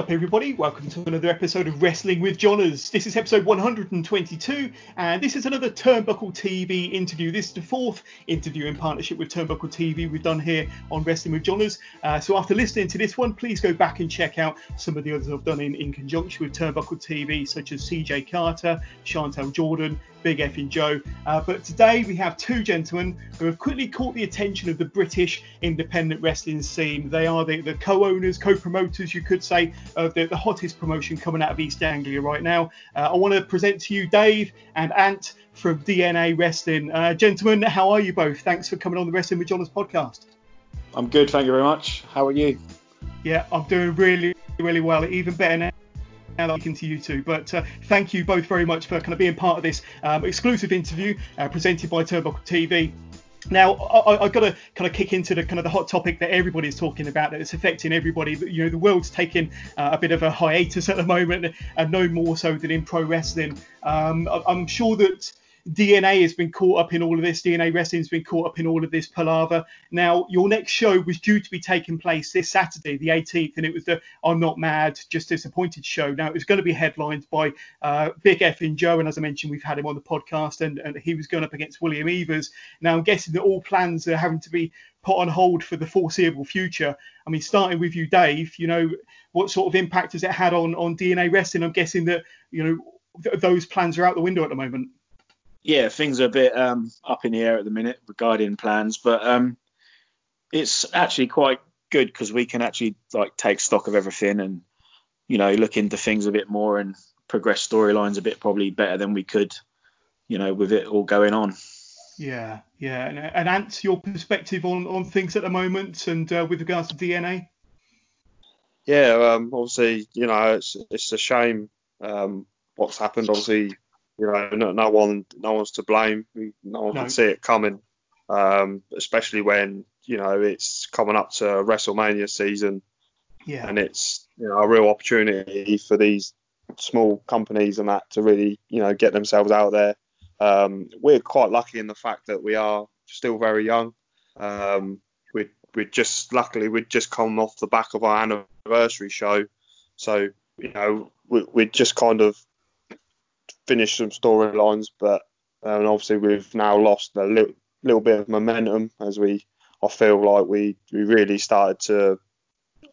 Up, everybody? Welcome to another episode of Wrestling with Johners. This is episode 122, and this is another Turnbuckle TV interview. This is the fourth interview in partnership with Turnbuckle TV we've done here on Wrestling with Johners. Uh, so, after listening to this one, please go back and check out some of the others I've done in, in conjunction with Turnbuckle TV, such as CJ Carter, Chantal Jordan, Big Effing Joe. Uh, but today we have two gentlemen who have quickly caught the attention of the British independent wrestling scene. They are the, the co-owners, co-promoters, you could say, of the, the hottest promotion coming out of East Anglia right now. Uh, I want to present to you Dave and Ant from DNA Wrestling. Uh, gentlemen, how are you both? Thanks for coming on the Wrestling with Johners podcast. I'm good, thank you very much. How are you? Yeah, I'm doing really, really well. Even better now now speaking to you two. But uh, thank you both very much for kind of being part of this um, exclusive interview uh, presented by Turnbuckle TV. Now, I, have got to kind of kick into the kind of the hot topic that everybody's talking about, that it's affecting everybody. You know, the world's taking uh, a bit of a hiatus at the moment, and no more so than in pro wrestling. Um, I'm sure that DNA has been caught up in all of this. DNA Wrestling's been caught up in all of this palaver. Now, your next show was due to be taking place this Saturday, the 18th, and it was the I'm Not Mad, Just Disappointed show. Now, it was going to be headlined by uh, Big Effing Joe, and as I mentioned, we've had him on the podcast, and, and he was going up against William Evers. Now, I'm guessing that all plans are having to be put on hold for the foreseeable future. I mean, starting with you, Dave, you know, what sort of impact has it had on, on DNA Wrestling? I'm guessing that, you know, th- those plans are out the window at the moment yeah, things are a bit um, up in the air at the minute regarding plans, but um, it's actually quite good because we can actually like take stock of everything and you know look into things a bit more and progress storylines a bit probably better than we could, you know, with it all going on. Yeah, yeah, and, and Ant, your perspective on on things at the moment and uh, with regards to DNA. Yeah, um, obviously, you know, it's it's a shame um, what's happened. Obviously, you know, no, no one, no one's to blame. No one no. can see it coming, um, especially when you know it's coming up to WrestleMania season, yeah. and it's you know a real opportunity for these small companies and that to really you know get themselves out there. Um, we're quite lucky in the fact that we are still very young. Um, we we just luckily we'd just come off the back of our anniversary show, so you know we, we just kind of finished some storylines, but um, obviously we've now lost a little, little bit of momentum as we I feel like we we really started to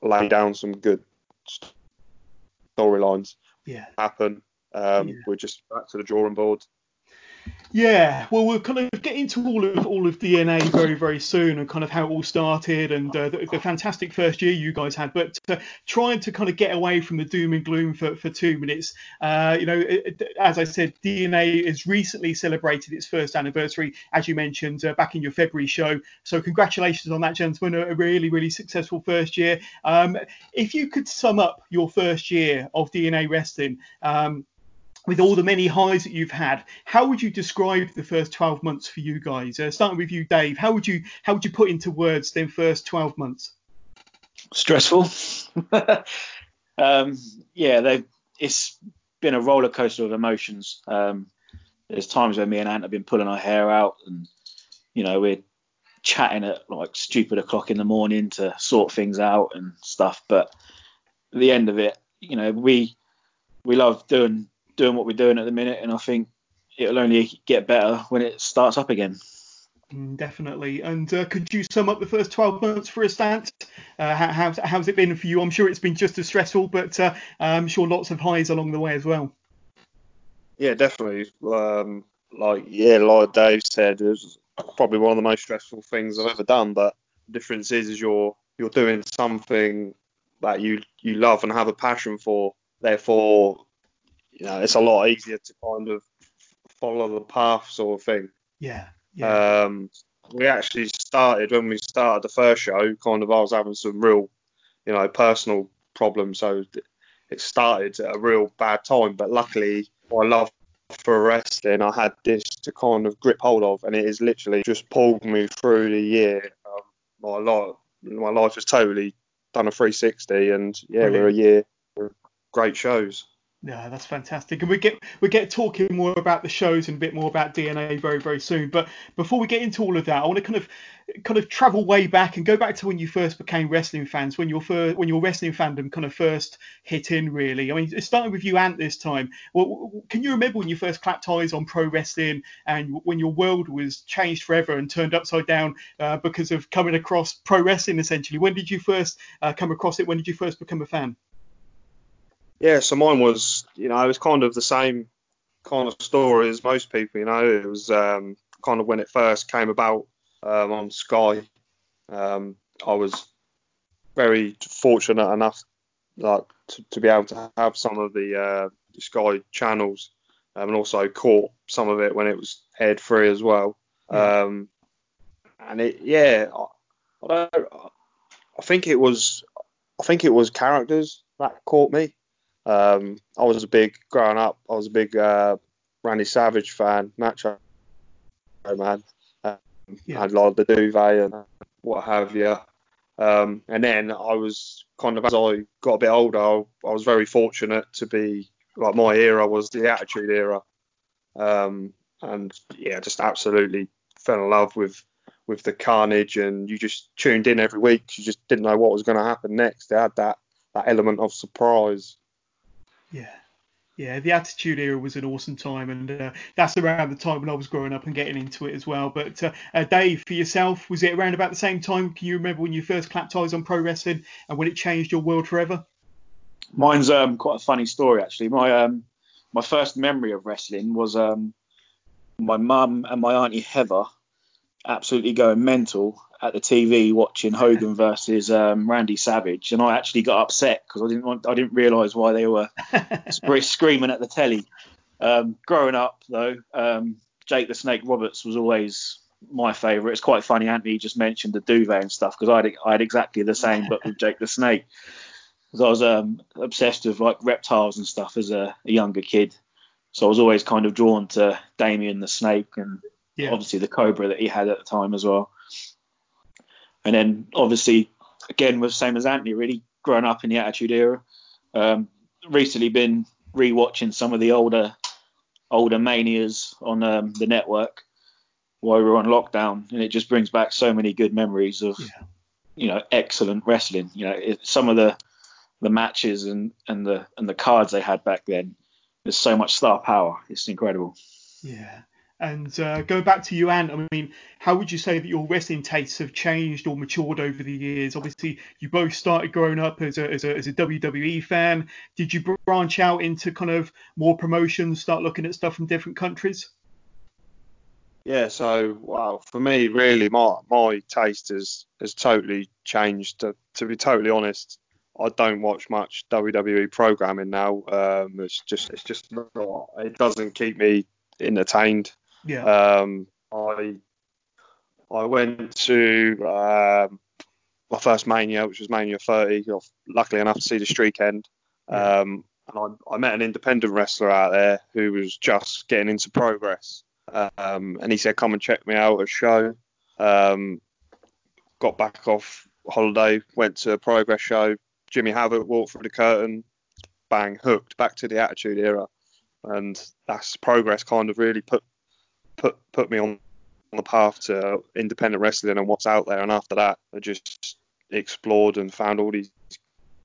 lay down some good storylines. Yeah. Happen. Um, yeah. We're just back to the drawing board. Yeah, well, we'll kind of get into all of all of DNA very very soon and kind of how it all started and uh, the, the, fantastic first year you guys had. But uh, trying to kind of get away from the doom and gloom for, for two minutes, uh, you know, it, as I said, DNA has recently celebrated its first anniversary, as you mentioned uh, back in your February show. So congratulations on that, gentlemen, a really really successful first year. Um, if you could sum up your first year of DNA Wrestling. Um, with all the many highs that you've had, how would you describe the first 12 months for you guys? Uh, starting with you, Dave, how would you how would you put into words the first 12 months? Stressful. um, yeah, it's been a roller coaster of emotions. Um, there's times where me and Ant have been pulling our hair out, and you know we're chatting at like stupid o'clock in the morning to sort things out and stuff. But at the end of it, you know, we we love doing doing what we're doing at the minute, and I think it'll only get better when it starts up again. Mm, definitely. And uh, could you sum up the first 12 months for a stance? Uh, how, how's, how's it been for you? I'm sure it's been just as stressful, but uh, I'm sure lots of highs along the way as well. Yeah, definitely. Um, like yeah, like Dave said, it was probably one of the most stressful things I've ever done. But the difference is, is you're you're doing something that you you love and have a passion for. Therefore, you know, it's a lot easier to kind of follow the path sort of thing. Yeah. yeah. Um, we actually started when we started the first show. Kind of, I was having some real, you know, personal problems. So it started at a real bad time. But luckily, my love for wrestling, I had this to kind of grip hold of, and it has literally just pulled me through the year. Um, my life, my life has totally done a 360, and yeah, Brilliant. we're a year. Great shows. Yeah, that's fantastic. And we get we get talking more about the shows and a bit more about DNA very very soon. But before we get into all of that, I want to kind of kind of travel way back and go back to when you first became wrestling fans, when your first when your wrestling fandom kind of first hit in really. I mean, it started with you, Ant, this time. Well, can you remember when you first clapped eyes on pro wrestling and when your world was changed forever and turned upside down uh, because of coming across pro wrestling essentially? When did you first uh, come across it? When did you first become a fan? Yeah, so mine was, you know, it was kind of the same kind of story as most people. You know, it was um, kind of when it first came about um, on Sky. Um, I was very fortunate enough, like, to, to, be able to have some of the, uh, Sky channels, um, and also caught some of it when it was aired free as well. Yeah. Um, and it, yeah, I, I, I think it was, I think it was characters that caught me. Um, I was a big growing up. I was a big uh, Randy Savage fan, Macho Man. Um, Yeah. I had a lot of the duvet and what have you. Um, and then I was kind of as I got a bit older, I, I was very fortunate to be like my era was the Attitude era, um, and yeah, just absolutely fell in love with with the carnage, and you just tuned in every week You just didn't know what was going to happen next. They had that that element of surprise. Yeah. Yeah, the Attitude Era was an awesome time, and uh, that's around the time when I was growing up and getting into it as well. But uh, uh, Dave, for yourself, was it around about the same time? Can you remember when you first clapped eyes on pro wrestling and when it changed your world forever? Mine's um, quite a funny story actually. My um, my first memory of wrestling was um, my mum and my auntie Heather absolutely going mental at the TV watching Hogan versus um, Randy Savage, and I actually got upset because I didn't want I didn't realise why they were screaming at the telly. Um, growing up though, um, Jake the Snake Roberts was always my favourite. It's quite funny. Anthony just mentioned the duvet and stuff because I had I had exactly the same, but with Jake the Snake. Because I was um, obsessed with like reptiles and stuff as a, a younger kid, so I was always kind of drawn to Damien the Snake and Yeah. obviously the Cobra that he had at the time as well. And then obviously again with same as Anthony, really growing up in the Attitude Era. Um, recently been rewatching some of the older older manias on um, the network while we were on lockdown, and it just brings back so many good memories of Yeah. you know excellent wrestling. You know it, some of the the matches and and the and the cards they had back then. There's so much star power. It's incredible. Yeah. And uh, going back to you, Ant, I mean, how would you say that your wrestling tastes have changed or matured over the years? Obviously, you both started growing up as a, as a, as a WWE fan. Did you branch out into kind of more promotions, start looking at stuff from different countries? Yeah, so wow, for me, really, my my taste has has totally changed. To, to be totally honest, I don't watch much WWE programming now. Um, it's just it's just not. It doesn't keep me entertained. Yeah. Um, I I went to um, my first Mania, which was Mania 30. Luckily enough to see the streak end. Um, and I, I met an independent wrestler out there who was just getting into Progress. Um, and he said, "Come and check me out at a show." Um, got back off holiday, went to a Progress show. Jimmy Havoc walked through the curtain, bang, hooked back to the Attitude Era, and that's Progress. Kind of really put put put me on on the path to independent wrestling and what's out there. And after that, I just explored and found all these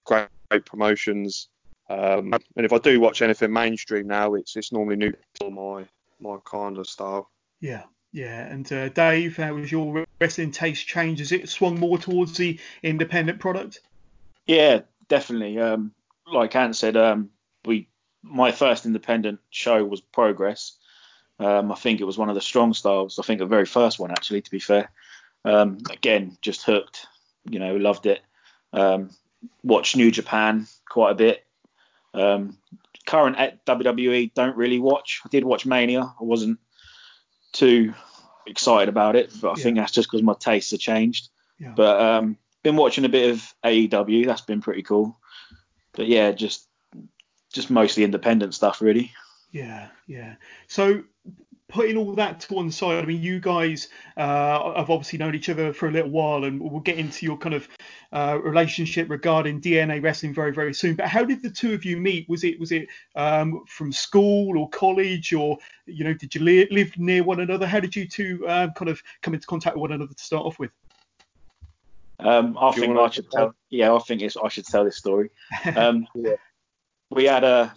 great, great promotions. Um, and if I do watch anything mainstream now, it's it's normally new to my my kind of style. Yeah. Yeah. And uh, Dave, how was your wrestling taste change? Has it swung more towards the independent product? Yeah, definitely. Um, like Ant said, um, we my first independent show was Progress. Um, I think it was one of the strong styles. I think the very first one, actually, to be fair. Um, again, just hooked. You know, loved it. Um, watched New Japan quite a bit. Um, current at WWE, don't really watch. I did watch Mania. I wasn't too excited about it, but I think that's just because my tastes have changed. Yeah. But um, been watching a bit of AEW. That's been pretty cool. but yeah, just just mostly independent stuff really. Yeah, yeah. So putting all that to one side, I mean, you guys uh, have obviously known each other for a little while, and we'll get into your kind of uh, relationship regarding DNA wrestling very, very soon. But how did the two of you meet? Was it was it um, from school or college, or you know, did you li- live near one another? How did you two uh, kind of come into contact with one another to start off with? Um, I think I should tell. Yeah, I think it's, I should tell this story. Um, yeah. We had a,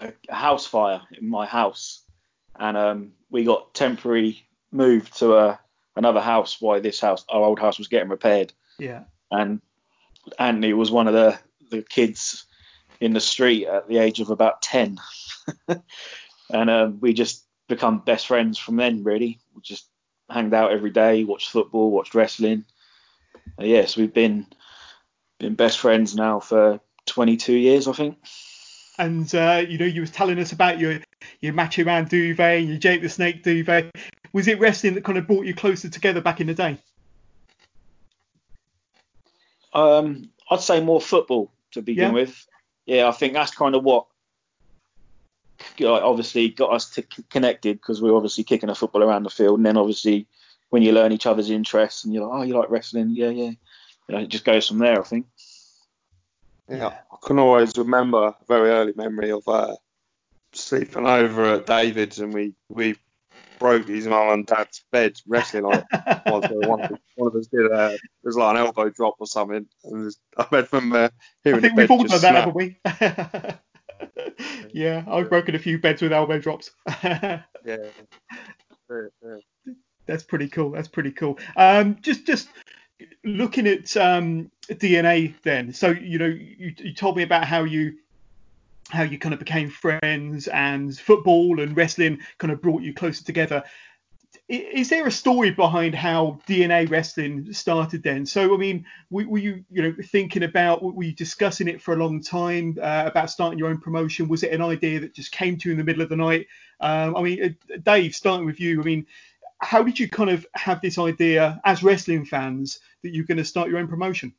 a house fire in my house, and um, we got temporary moved to a another house while this house, our old house, was getting repaired. Yeah. And Anthony was one of the the kids in the street at the age of about ten, and um, we just become best friends from then. Really, we just hanged out every day, watched football, watched wrestling. Uh, yes, we've been been best friends now for 22 years, I think. And uh, you know, you was telling us about your your Macho Man duvet and your Jake the Snake duvet. Was it wrestling that kind of brought you closer together back in the day? Um, I'd say more football to begin yeah. with. Yeah, I think that's kind of what obviously got us to connected because we are obviously kicking a football around the field, and then obviously when you learn each other's interests and you're like, oh, you like wrestling, yeah, yeah, you know, it just goes from there. I think. Yeah, I can always remember a very early memory of uh, sleeping over at David's and we we broke his mum and dad's bed wrestling on it. one, of, one of us did a, it was like an elbow drop or something. And I remember hearing I think we've all done that, haven't we? yeah, I've broken a few beds with elbow drops. yeah. yeah, yeah. That's pretty cool. That's pretty cool. Um, just just looking at um, DNA then. So you know, you, you told me about how you how you kind of became friends and football and wrestling kind of brought you closer together. Is there a story behind how DNA wrestling started then? So, I mean, were, were you, you know, thinking about, were you discussing it for a long time uh, about starting your own promotion? Was it an idea that just came to you in the middle of the night? Um, I mean, uh, Dave, starting with you, I mean, how did you kind of have this idea as wrestling fans that you're going to start your own promotion?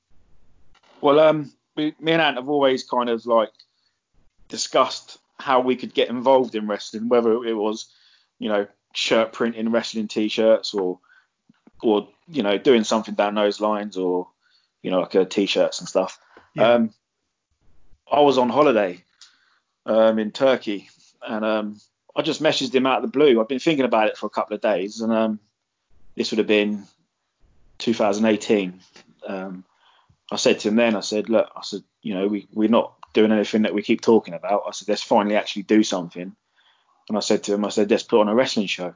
Well, um, me and Ant have always kind of like discussed how we could get involved in wrestling, whether it was, you know, shirt printing wrestling t-shirts or, or you know, doing something down those lines or, you know, like uh, t-shirts and stuff. Yeah. Um, I was on holiday um, in Turkey and um, I just messaged him out of the blue. I've been thinking about it for a couple of days, and um, this would have been 2018. Um, I said to him then, I said, look, I said, you know, we we're not doing anything that we keep talking about. I said, let's finally actually do something. And I said to him, I said, let's put on a wrestling show.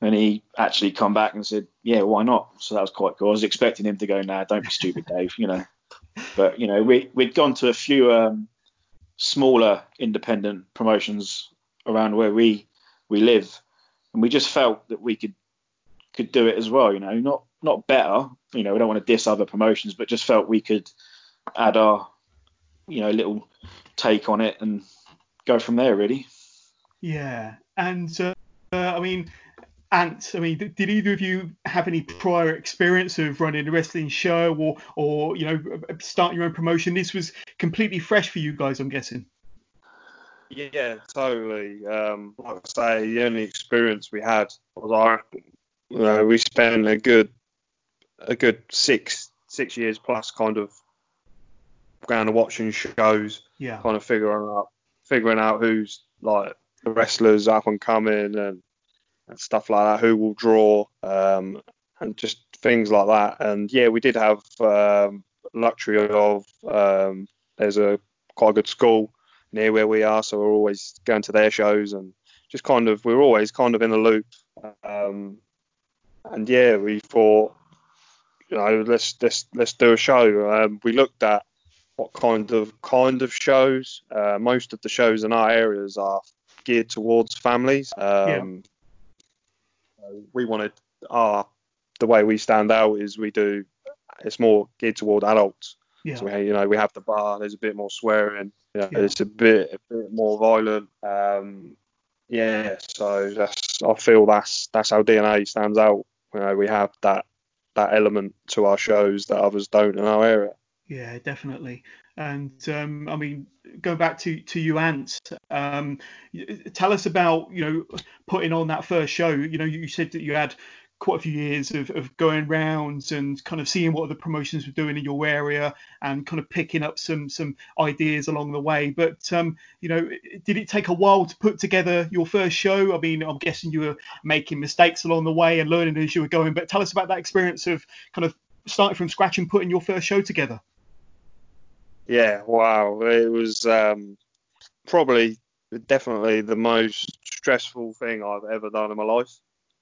And he actually come back and said, yeah, why not? So that was quite cool. I was expecting him to go, nah, don't be stupid, Dave, you know. But you know, we we'd gone to a few um, smaller independent promotions around where we we live, and we just felt that we could could do it as well. You know, not not better. You know, we don't want to diss other promotions, but just felt we could add our you know little take on it and go from there really. Yeah, and uh, I mean. Ant, I mean, did either of you have any prior experience of running a wrestling show or, or you know, start your own promotion? This was completely fresh for you guys, I'm guessing. Yeah, totally. Um, like I say, the only experience we had was our, you know, we spent a good, a good six six years plus kind of going to watching shows, yeah, kind of figuring out figuring out who's like the wrestlers up and coming and, and stuff like that, who will draw, um, and just things like that. And yeah, we did have um, luxury of um, there's a quite a good school near where we are, so we're always going to their shows and just kind of we're always kind of in the loop. Um, and yeah, we thought, you know, let's let's let's do a show. Um, we looked at what kind of kind of shows. Uh, most of the shows in our areas are geared towards families. Um, yeah. We wanted our the way we stand out is we do it's more geared toward adults. Yeah. So we, you know, we have the bar. There's a bit more swearing. You know, yeah. It's a bit a bit more violent. Um, yeah. So that's I feel that's that's how DNA stands out. You know, we have that that element to our shows that others don't in our area. Yeah, definitely. And um, I mean, going back to to you, Ant, um, tell us about you know putting on that first show. You know, you said that you had quite a few years of, of going rounds and kind of seeing what the promotions were doing in your area and kind of picking up some some ideas along the way. But um, you know, did it take a while to put together your first show? I mean, I'm guessing you were making mistakes along the way and learning as you were going. But tell us about that experience of kind of starting from scratch and putting your first show together. Yeah, wow, it was um, probably definitely the most stressful thing I've ever done in my life.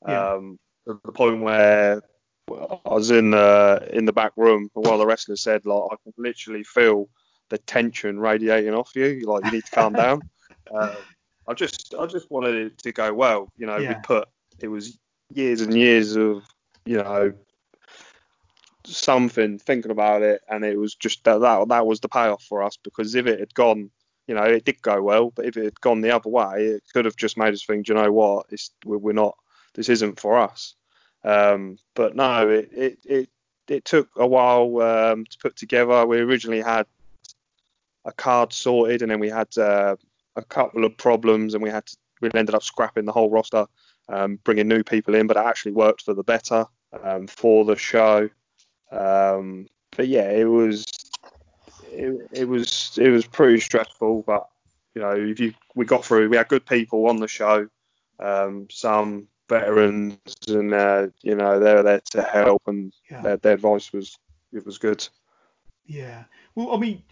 Yeah. Um, the point where I was in the in the back room, and one of the wrestlers said, like, I can literally feel the tension radiating off you. Like, you need to calm down. Uh, I just I just wanted it to go well. You know, yeah. we put it was years and years of you know something thinking about it, and it was just that that, that was the payoff for us because if it had gone. You know, it did go well, but if it had gone the other way, it could have just made us think, you know what, it's, we're not this isn't for us. Um, but no, it, it, it, it, took a while um, to put together. We originally had a card sorted, and then we had uh, a couple of problems, and we had to, we ended up scrapping the whole roster, um, bringing new people in, but it actually worked for the better um, for the show. Um, but yeah, it was it, it was it was pretty stressful, but you know, if you we got through, we had good people on the show. Um, some veterans, and uh, you know they're there to help, and yeah. their, their advice was it was good. Yeah. Well, I mean,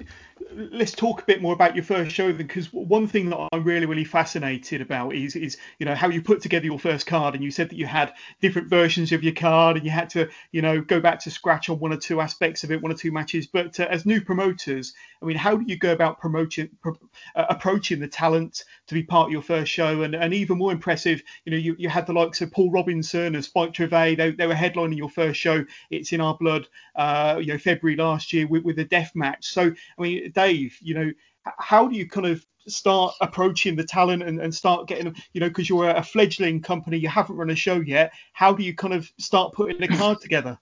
let's talk a bit more about your first show then, because one thing that I'm really, really fascinated about is, is you know, how you put together your first card, and you said that you had different versions of your card, and you had to, you know, go back to scratch on one or two aspects of it, one or two matches. But uh, as new promoters, I mean, how do you go about promoting, pro- uh, approaching the talent to be part of your first show? And, and even more impressive, you know, you, you had the likes of Paul Robinson and Spike Trivet, they, they were headlining your first show. It's in our blood, uh, you know, February last year with, with a death match. So, I mean, Dave, you know, how do you kind of start approaching the talent and, and start getting, you know, because you're a fledgling company, you haven't run a show yet. How do you kind of start putting a card together?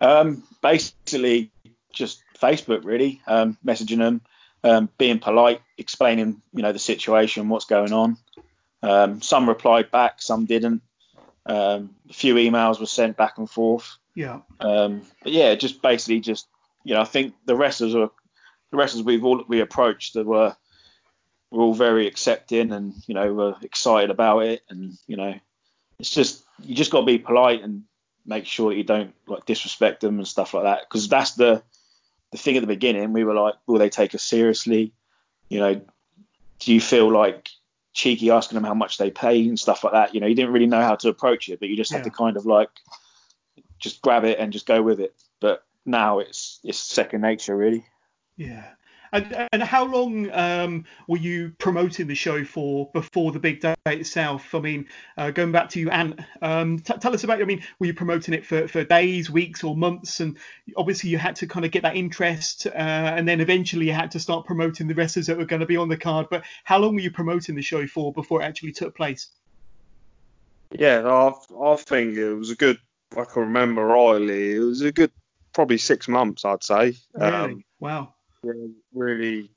Um, basically, just Facebook, really, um, messaging them, um, being polite, explaining, you know, the situation, what's going on. Um, some replied back, some didn't. Um, a few emails were sent back and forth. Yeah. Um, but yeah, just basically just you know, I think the wrestlers were the wrestlers we've all we approached that were were all very accepting and you know were excited about it. And you know it's just you just got to be polite and make sure that you don't like disrespect them and stuff like that. Because that's the the thing at the beginning we were like will they take us seriously? You know do you feel like cheeky asking them how much they pay and stuff like that? You know you didn't really know how to approach it but you just yeah. had to kind of like just grab it and just go with it. But now it's it's second nature really. Yeah. And, and how long um, were you promoting the show for before the big day itself? I mean, uh, going back to you, Ant, um, t- tell us about. I mean, were you promoting it for, for days, weeks, or months? And obviously, you had to kind of get that interest, uh, and then eventually you had to start promoting the wrestlers that were going to be on the card. But how long were you promoting the show for before it actually took place? Yeah, I, I think it was a good. I can remember rightly, it was a good probably six months, I'd say. Really? Um, wow. Really,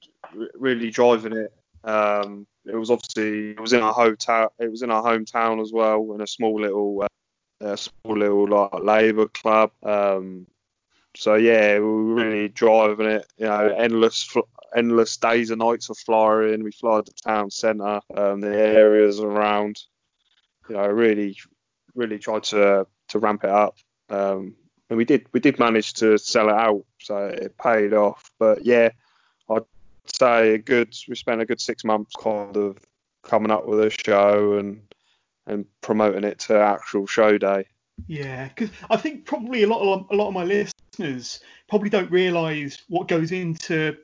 really driving it. Um, it was obviously it was in our hotel. It was in our hometown as well, in a small little, uh, a small little like labour club. Um, so yeah, we were really driving it. You know, endless, endless days and nights of flying. We fly to town centre, um, the areas around. You know, really, really tried to to ramp it up. Um, and we did we did manage to sell it out, so it paid off. But yeah, I'd say a good we spent a good six months kind of coming up with a show and and promoting it to actual show day. Yeah, because I think probably a lot of a lot of my listeners probably don't realise what goes into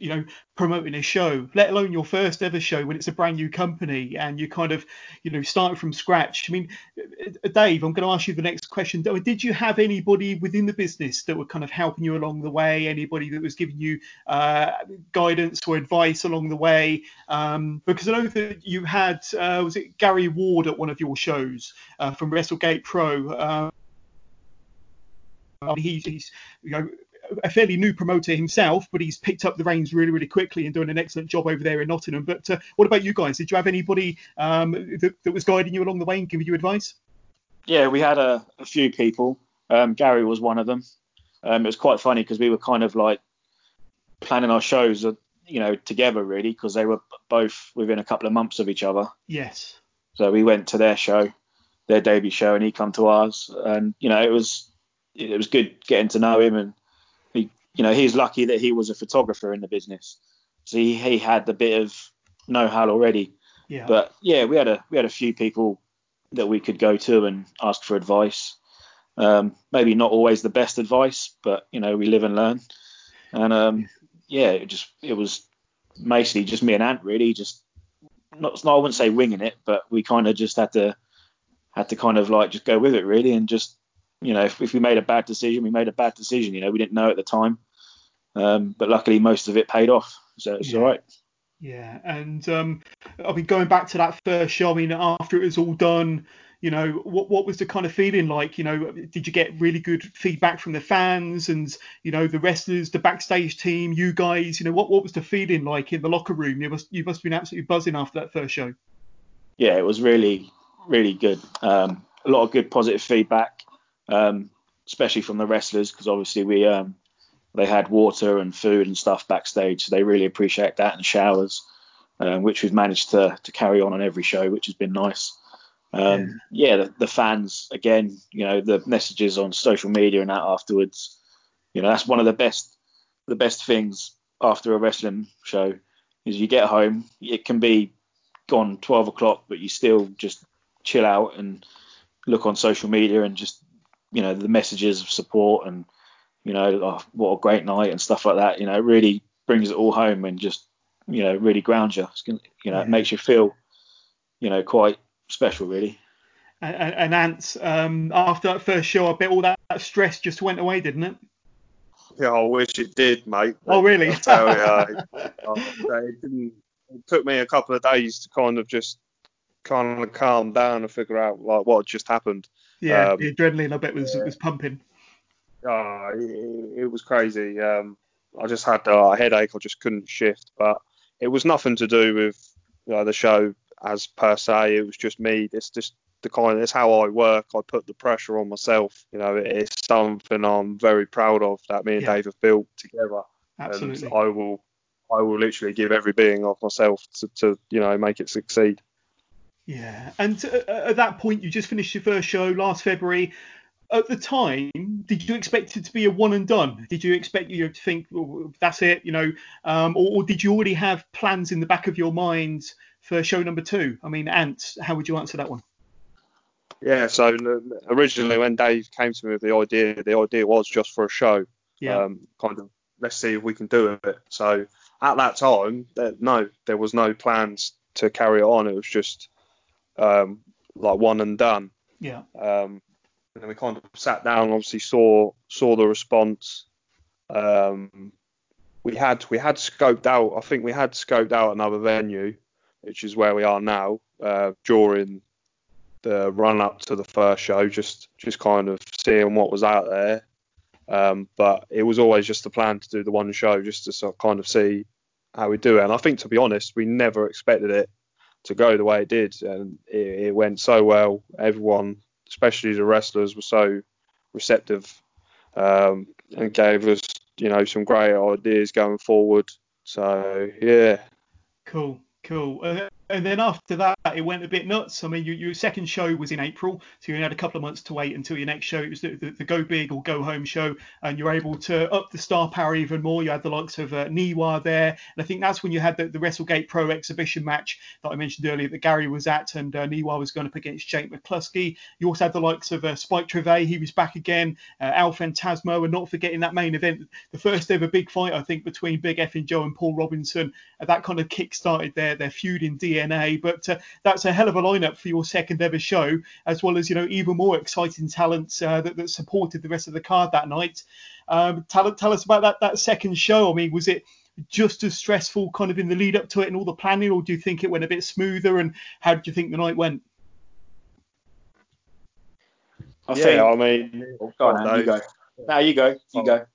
you know promoting a show let alone your first ever show when it's a brand new company and you kind of you know start from scratch. I mean uh, dave i'm going to ask you the next question. Did you have anybody within the business that were kind of helping you along the way? Anybody that was giving you uh, guidance or advice along the way? Um, because i know that you had uh, was it Gary Ward at one of your shows uh, from WrestleGate Pro? Um, he's, he's you know a fairly new promoter himself, but he's picked up the reins really, really quickly and doing an excellent job over there in Nottingham. But uh, what about you guys? Did you have anybody um, that, that, was guiding you along the way and giving you advice? Yeah, we had a, a few people. Um, Gary was one of them. Um, it was quite funny because we were kind of like planning our shows, uh, you know, together really because they were both within a couple of months of each other. Yes. So we went to their show, their debut show, and he come to ours, and you know it was it was good getting to know him, and you know he's lucky that he was a photographer in the business, so he, he had a bit of know-how already. Yeah. But yeah, we had a we had a few people that we could go to and ask for advice. Um, maybe not always the best advice, but you know we live and learn. And um, yeah, it just it was mostly just me and Ant really, just not, not, I wouldn't say winging it, but we kind of just had to had to kind of like just go with it really, and just you know if, if we made a bad decision, we made a bad decision. You know, we didn't know at the time, um, but luckily most of it paid off, so it's yeah. all right. Yeah, and um, I mean going back to that first show, I mean after it was all done, you know what what was the kind of feeling like you know did you get really good feedback from the fans and you know the wrestlers the backstage team you guys you know what what was the feeling like in the locker room you must you must have been absolutely buzzing after that first show yeah it was really really good um, a lot of good positive feedback um, especially from the wrestlers because obviously we um, they had water and food and stuff backstage so they really appreciate that and showers um, which we've managed to to carry on on every show which has been nice. Um, yeah, yeah the, the, fans again, you know, the messages on social media and that afterwards, you know, that's one of the best, the best things after a wrestling show is you get home, it can be gone 12 o'clock, but you still just chill out and look on social media and just, you know, the messages of support and, you know, oh, what a great night and stuff like that. You know, it really brings it all home and just, you know, really grounds you. You know, yeah. it makes you feel, you know, quite special, really. And, and Ant, um, after that first show, I bet all that, that, stress just went away, didn't it? Yeah, I wish it did, mate. Oh, really? I tell you, it, didn't, it took me a couple of days to kind of just kind of calm down and figure out like what just happened. Yeah, um, the adrenaline I bet was yeah. was pumping. Oh, it, it was crazy. Um, I just had a headache. I just couldn't shift, but it was nothing to do with you know, the show as per se. It was just me. It's just the kind. It's how I work. I put the pressure on myself. You know, it's something I'm very proud of that me and yeah. Dave have built together. Absolutely. And I will, I will literally give every being of myself to, to you know, make it succeed. Yeah, and uh, at that point, you just finished your first show last February. At the time, did you expect it to be a one and done? Did you expect you to think that's it, you know, um, or, or, did you already have plans in the back of your mind for show number two? I mean, Ant, how would you answer that one? Yeah, so originally when Dave came to me with the idea, the idea was just for a show. Yeah. Um, kind of, let's see if we can do it. So at that time, there, no, there was no plans to carry it on. It was just um, like one and done. Yeah. Um, and then we kind of sat down, obviously saw saw the response. Um, we had we had scoped out. I think we had scoped out another venue which is where we are now, uh, during the run up to the first show, just just kind of seeing what was out there. Um, but it was always just the plan to do the one show, just to sort of kind of see how we do it. And I think, to be honest, we never expected it to go the way it did, and it, it went so well. Everyone, especially the wrestlers, were so receptive um, and gave us, you know, some great ideas going forward. So yeah. Cool. Cool. Uh, and then after that, it went a bit nuts. I mean, your, your second show was in April, so you had a couple of months to wait until your next show. It was the, the, the Go Big or Go Home show, and you're able to up the star power even more. You had the likes of uh, Niwa there, and I think that's when you had the, the WrestleGate Pro exhibition match that I mentioned earlier that Gary was at, and uh, Niwa was going up against Jake McCluskey. You also had the likes of uh, Spike Trivet, he was back again, uh, El Phantasmo, and not forgetting that main event, the first ever big fight, I think, between Big Effing Joe and Paul Robinson. That kind of kick started their, their feud in DNA, but uh, that's a hell of a lineup for your second ever show, as well as you know even more exciting talents uh, that, that, supported the rest of the card that night. Um, tell, tell us about that that second show. I mean, was it just as stressful kind of in the lead up to it and all the planning, or do you think it went a bit smoother? And how did you think the night went? I yeah, think, I mean, oh, go on, now, you go. Now you go, you go.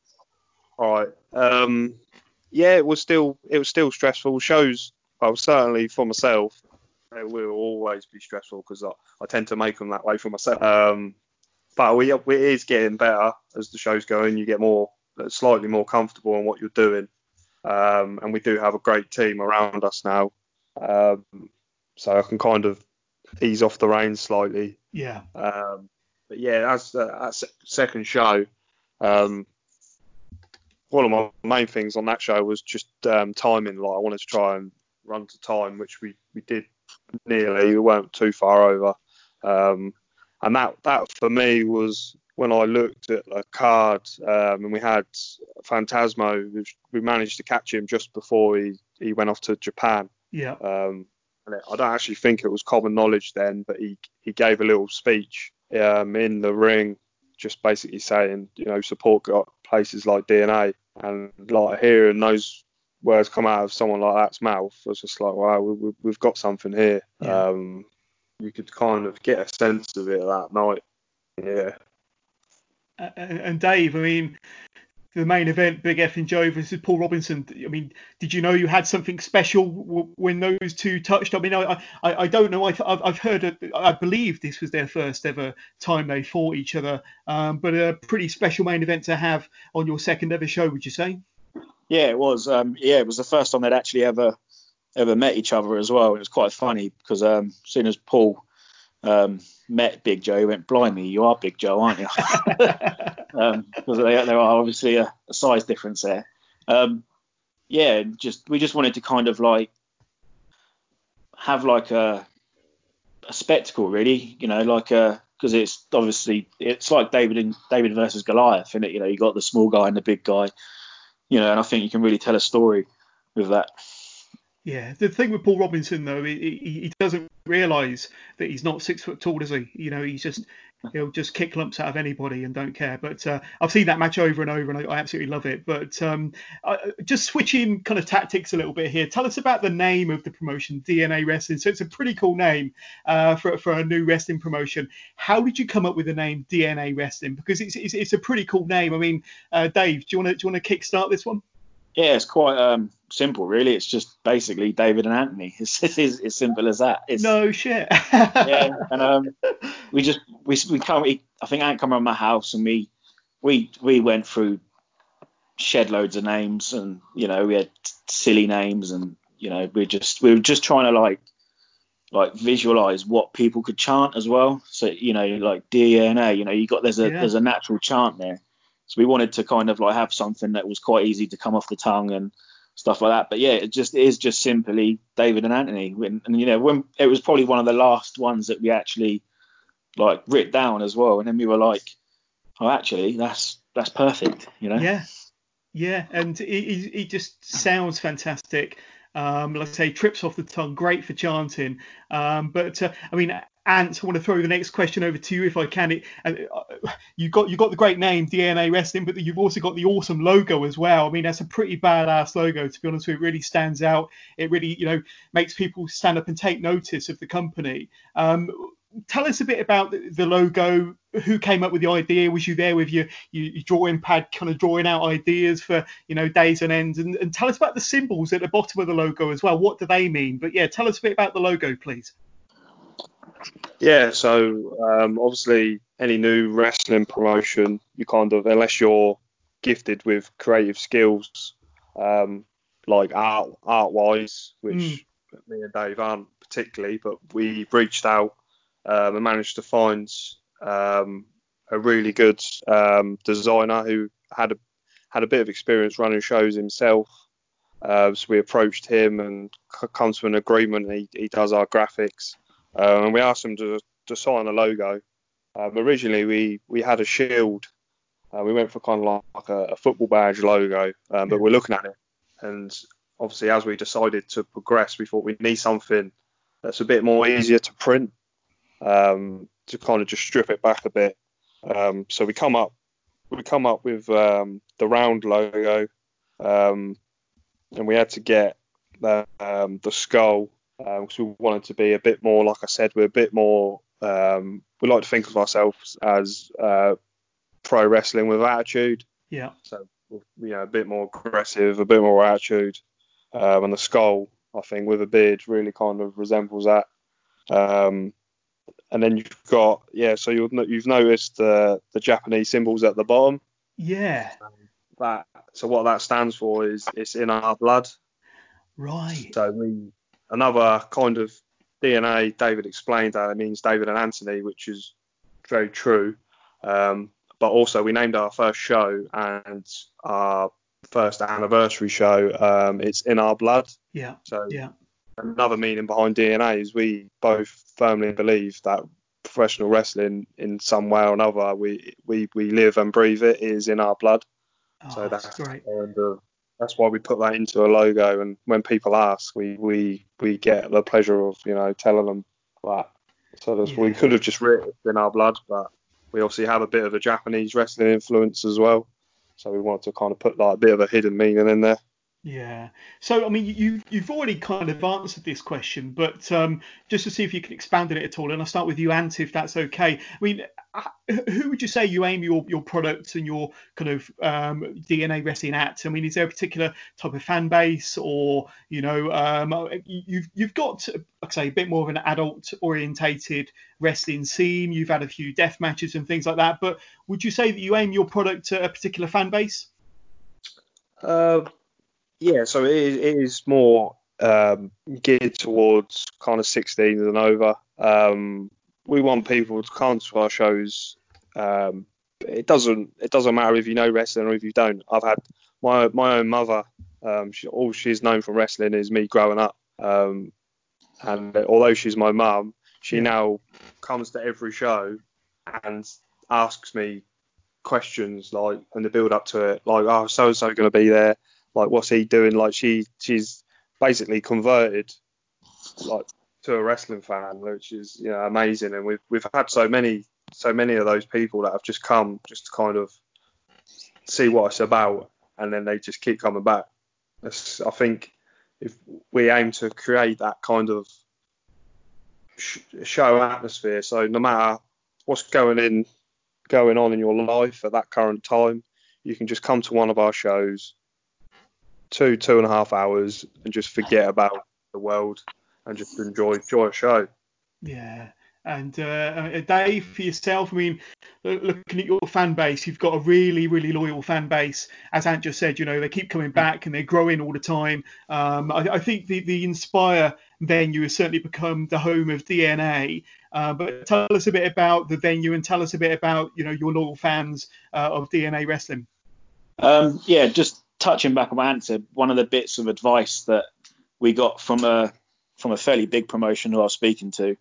Right. Um, yeah, it was still it was still stressful. Shows, well, certainly for myself, it will always be stressful because I, I tend to make them that way for myself. Um, but we it is getting better as the show's going. You get more slightly more comfortable in what you're doing, um, and we do have a great team around us now. Um, so I can kind of ease off the reins slightly. Yeah. Um, but yeah, as uh, that second show, um, one of my main things on that show was just um, timing. Like I wanted to try and run to time, which we, we did nearly. We weren't too far over. Um, and that that for me was when I looked at the card um, and we had Phantasmo. We managed to catch him just before he, he went off to Japan. Yeah. Um, and I don't actually think it was common knowledge then, but he he gave a little speech um, in the ring, just basically saying, you know, support got places like DNA, and like hearing those words come out of someone like that's mouth was just like, wow, we, have got something here. Yeah. Um, you could kind of get a sense of it that night. Yeah. and Dave, I mean, the main event, Big Effing Joe versus Paul Robinson. I mean, did you know you had something special w- when those two touched? I mean, I I, I don't know. I, have heard, it, I believe this was their first ever time they fought each other, um, but a pretty special main event to have on your second ever show, would you say? Yeah, it was. Um, yeah, it was the first time they'd actually ever ever met each other as well. It was quite funny because um, as soon as Paul um, met Big Joe, he went, "Blimey, you are Big Joe, aren't you?" um, because there, there are obviously a, a size difference there. Um, yeah, just we just wanted to kind of like have like a a spectacle, really. You know, like a because it's obviously it's like David and David versus Goliath, and it you know you got the small guy and the big guy. You know, and I think you can really tell a story with that. Yeah, the thing with Paul Robinson though, he, he doesn't realise that he's not six foot tall, does he? You know, he's just he'll just kick lumps out of anybody and don't care. But uh, I've seen that match over and over, and I, I absolutely love it. But um, just switching kind of tactics a little bit here. Tell us about the name of the promotion, DNA Wrestling. So it's a pretty cool name uh, for for a new wrestling promotion. How did you come up with the name DNA Wrestling? Because it's it's, it's a pretty cool name. I mean, uh, Dave, do you want to do you want to kickstart this one? Yeah, it's quite um, simple, really. It's just basically David and Anthony. It's, it's, as simple as that. It's, no shit. yeah, and um, we just we we come. We, I think Ant come around my house and we we we went through shed loads of names and you know we had silly names and you know we just we were just trying to like like visualize what people could chant as well. So you know like DNA, you know you got there's a yeah. there's a natural chant there. So we wanted to kind of like have something that was quite easy to come off the tongue and stuff like that. But yeah, it just it is just simply David and Anthony. And, and, you know, when it was probably one of the last ones that we actually like writ down as well. And then we were like, oh, actually, that's that's perfect. You know? Yeah, yeah. And it, it just sounds fantastic. Um, like I say, trips off the tongue, great for chanting. Um, but uh, I mean, Ant, I want to throw the next question over to you if I can. It, uh, you got you got the great name DNA Wrestling, but you've also got the awesome logo as well. I mean, that's a pretty badass logo. To be honest with you, it really stands out. It really you know makes people stand up and take notice of the company. Um, tell us a bit about the, the, logo. Who came up with the idea? Was you there with your, your, your drawing pad, kind of drawing out ideas for you know days and ends? And, and tell us about the symbols at the bottom of the logo as well. What do they mean? But yeah, tell us a bit about the logo, please. Yeah, so um, obviously any new wrestling promotion, you kind of unless you're gifted with creative skills, um, like art art wise, which mm. me and Dave aren't particularly, but we reached out um, and managed to find um, a really good um, designer who had a had a bit of experience running shows himself. Uh, so we approached him and c- come to an agreement. He, he does our graphics. Um, and we asked them to, to sign a logo. Um, originally, we, we had a shield. Uh, we went for kind of like a, a football badge logo, um, but we're looking at it. And obviously, as we decided to progress, we thought we need something that's a bit more easier to print um, to kind of just strip it back a bit. Um, so we come up we come up with um, the round logo, um, and we had to get the, um, the skull because um, we wanted to be a bit more, like I said, we're a bit more. Um, we like to think of ourselves as uh, pro wrestling with attitude. Yeah. So you know, a bit more aggressive, a bit more attitude, um, and the skull, I think, with a beard really kind of resembles that. Um, and then you've got yeah, so you've you've noticed the the Japanese symbols at the bottom. Yeah. That so what that stands for is it's in our blood. Right. So we another kind of DNA. David explained that it means David and Anthony, which is very true. Um, but also we named our first show and our first anniversary show. Um, it's in our blood. Yeah. So Yeah. another meaning behind DNA is we both firmly believe that professional wrestling in some way or another we we, we live and breathe it. it is in our blood. Oh, So that's that's great. Uh, that's why we put that into a logo. And when people ask, we we we get the pleasure of you know telling them that. So there's, we could have just written it in our blood, but we obviously have a bit of a Japanese wrestling influence as well. So we wanted to kind of put like a bit of a hidden meaning in there. Yeah. So, I mean, you, you've already kind of answered this question, but um, just to see if you can expand on it at all, and I'll start with you, Ant, if that's okay. I mean, who would you say you aim your, your product and your kind of um, DNA wrestling at? I mean, is there a particular type of fan base, or you know, um, you've you've got, like I say, a bit more of an adult orientated wrestling scene. You've had a few death matches and things like that, but would you say that you aim your product at a particular fan base? Uh, yeah, so it is, it is more um, geared towards kind of 16s and over. Um, we want people to come to our shows. Um, it doesn't it doesn't matter if you know wrestling or if you don't. I've had my my own mother. Um, she, all she's known from wrestling is me growing up. Um, and although she's my mum, she now comes to every show and asks me questions like in the build up to it, like, oh, so and so going to be there, like, what's he doing? Like, she she's basically converted like to a wrestling fan, which is you know amazing. And we've we've had so many so many of those people that have just come just to kind of see what it's about, and then they just keep coming back. I think if we aim to create that kind of sh- show atmosphere, so no matter what's going in going on in your life at that current time, you can just come to one of our shows, two two and a half hours, and just forget about the world and just enjoy enjoy a show. Yeah. And uh, uh, Dave, for yourself, I mean, looking at your fan base, you've got a really, really loyal fan base. As Ant just said, you know, they keep coming back and they're growing all the time. Um, I, I think the, the Inspire venue has certainly become the home of DNA. Uh, but tell us a bit about the venue and tell us a bit about, you know, your loyal fans uh, of DNA Wrestling. Um, yeah, just touching back on my answer, one of the bits of advice that we got from a from a fairly big promotion who I was speaking to